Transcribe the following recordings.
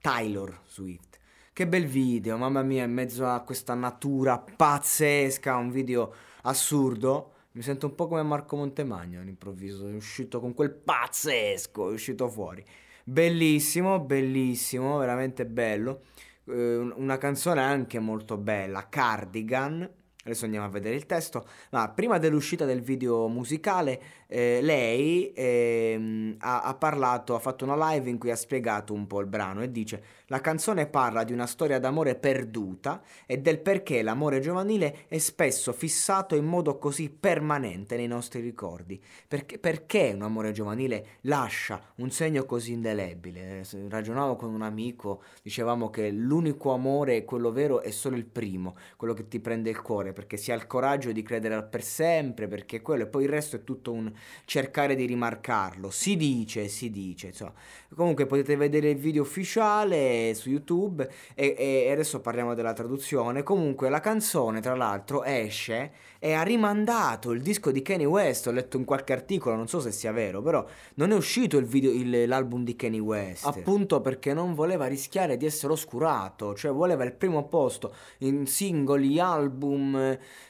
Tyler Swift. Che bel video, mamma mia, in mezzo a questa natura pazzesca, un video assurdo. Mi sento un po' come Marco Montemagno all'improvviso, è uscito con quel pazzesco, è uscito fuori. Bellissimo, bellissimo, veramente bello. Eh, una canzone anche molto bella, Cardigan. Adesso andiamo a vedere il testo. Ma prima dell'uscita del video musicale, eh, lei eh, ha, ha, parlato, ha fatto una live in cui ha spiegato un po' il brano e dice: La canzone parla di una storia d'amore perduta e del perché l'amore giovanile è spesso fissato in modo così permanente nei nostri ricordi. Perché, perché un amore giovanile lascia un segno così indelebile? Eh, ragionavo con un amico, dicevamo che l'unico amore, quello vero, è solo il primo, quello che ti prende il cuore, perché si ha il coraggio di credere per sempre, perché quello e poi il resto è tutto un cercare di rimarcarlo. Si dice, si dice, insomma. Comunque potete vedere il video ufficiale su YouTube e, e adesso parliamo della traduzione. Comunque la canzone, tra l'altro, esce e ha rimandato il disco di Kanye West. Ho letto in qualche articolo, non so se sia vero, però non è uscito il video, il, l'album di Kanye West. Appunto perché non voleva rischiare di essere oscurato, cioè voleva il primo posto in singoli, album,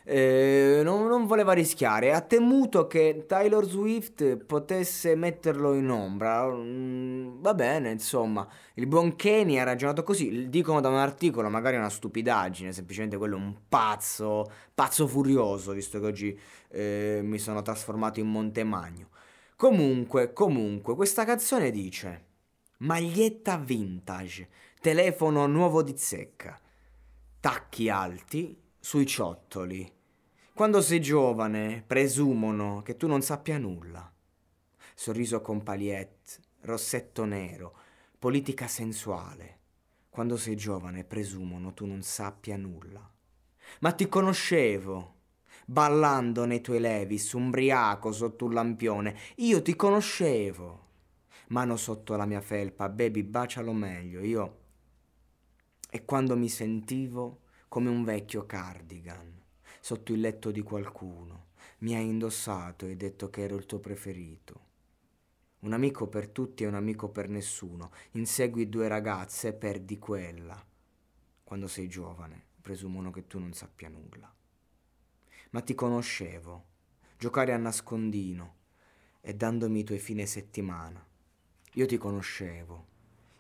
eh, non, non voleva rischiare. Ha temuto che Taylor Swift potesse metterlo in ombra. Mm, va bene, insomma, il buon Kenny ha ragionato così. Dicono da un articolo, magari una stupidaggine, semplicemente quello è un pazzo, pazzo furioso, visto che oggi eh, mi sono trasformato in Montemagno. Comunque, comunque, questa canzone dice: Maglietta vintage, telefono nuovo di zecca, tacchi alti sui ciottoli. Quando sei giovane, presumono che tu non sappia nulla. Sorriso con pagliette, rossetto nero, politica sensuale. Quando sei giovane, presumono tu non sappia nulla. Ma ti conoscevo, ballando nei tuoi levis, umbriaco sotto un lampione. Io ti conoscevo. Mano sotto la mia felpa, baby, bacialo meglio. Io. E quando mi sentivo come un vecchio cardigan sotto il letto di qualcuno. Mi hai indossato e detto che ero il tuo preferito. Un amico per tutti e un amico per nessuno. Insegui due ragazze e perdi quella. Quando sei giovane, presumono che tu non sappia nulla. Ma ti conoscevo. Giocare a nascondino e dandomi i tuoi fine settimana. Io ti conoscevo.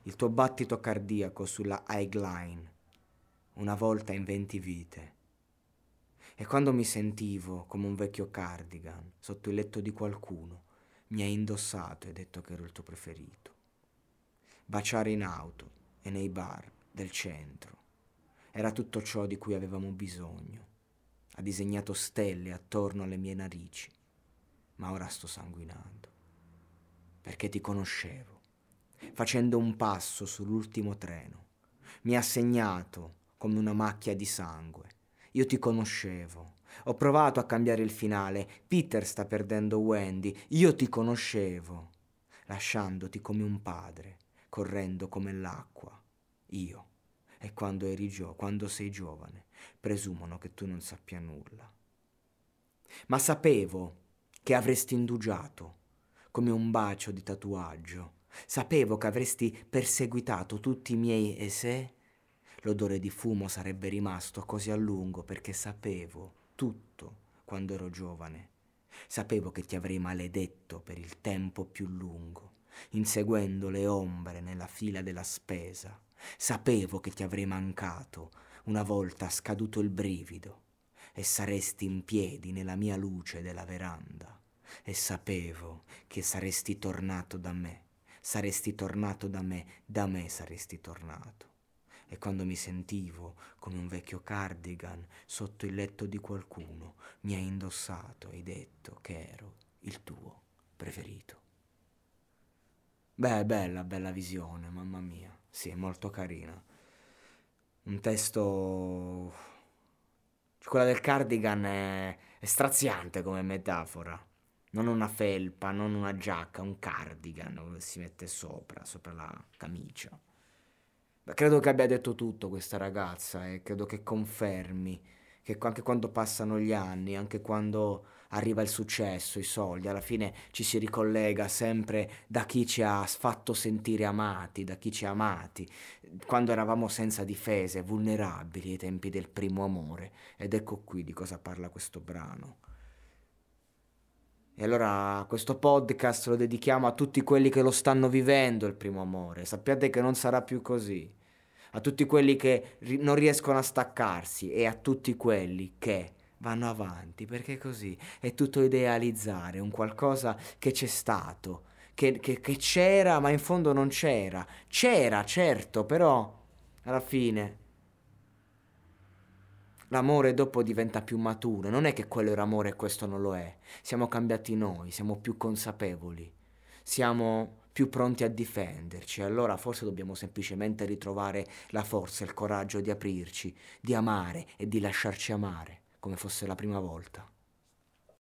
Il tuo battito cardiaco sulla Highline. Una volta in venti vite e quando mi sentivo come un vecchio cardigan sotto il letto di qualcuno, mi hai indossato e detto che ero il tuo preferito. Baciare in auto e nei bar del centro era tutto ciò di cui avevamo bisogno. Ha disegnato stelle attorno alle mie narici, ma ora sto sanguinando. Perché ti conoscevo, facendo un passo sull'ultimo treno. Mi ha segnato come una macchia di sangue io ti conoscevo. Ho provato a cambiare il finale. Peter sta perdendo Wendy. Io ti conoscevo. Lasciandoti come un padre, correndo come l'acqua. Io. E quando eri gio, quando sei giovane, presumono che tu non sappia nulla. Ma sapevo che avresti indugiato, come un bacio di tatuaggio. Sapevo che avresti perseguitato tutti i miei e se l'odore di fumo sarebbe rimasto così a lungo perché sapevo tutto quando ero giovane. Sapevo che ti avrei maledetto per il tempo più lungo, inseguendo le ombre nella fila della spesa. Sapevo che ti avrei mancato una volta scaduto il brivido e saresti in piedi nella mia luce della veranda. E sapevo che saresti tornato da me, saresti tornato da me, da me saresti tornato e quando mi sentivo come un vecchio cardigan sotto il letto di qualcuno, mi hai indossato e detto che ero il tuo preferito. Beh, bella, bella visione, mamma mia. Sì, molto carina. Un testo... Quella del cardigan è, è straziante come metafora. Non una felpa, non una giacca, un cardigan che si mette sopra, sopra la camicia. Credo che abbia detto tutto questa ragazza e credo che confermi che anche quando passano gli anni, anche quando arriva il successo, i soldi, alla fine ci si ricollega sempre da chi ci ha fatto sentire amati, da chi ci ha amati, quando eravamo senza difese, vulnerabili ai tempi del primo amore. Ed ecco qui di cosa parla questo brano. E allora questo podcast lo dedichiamo a tutti quelli che lo stanno vivendo il primo amore. Sappiate che non sarà più così a tutti quelli che non riescono a staccarsi e a tutti quelli che vanno avanti, perché così è tutto idealizzare, un qualcosa che c'è stato, che, che, che c'era ma in fondo non c'era. C'era, certo, però alla fine l'amore dopo diventa più maturo, non è che quello era amore e questo non lo è, siamo cambiati noi, siamo più consapevoli, siamo più pronti a difenderci. Allora forse dobbiamo semplicemente ritrovare la forza il coraggio di aprirci, di amare e di lasciarci amare, come fosse la prima volta.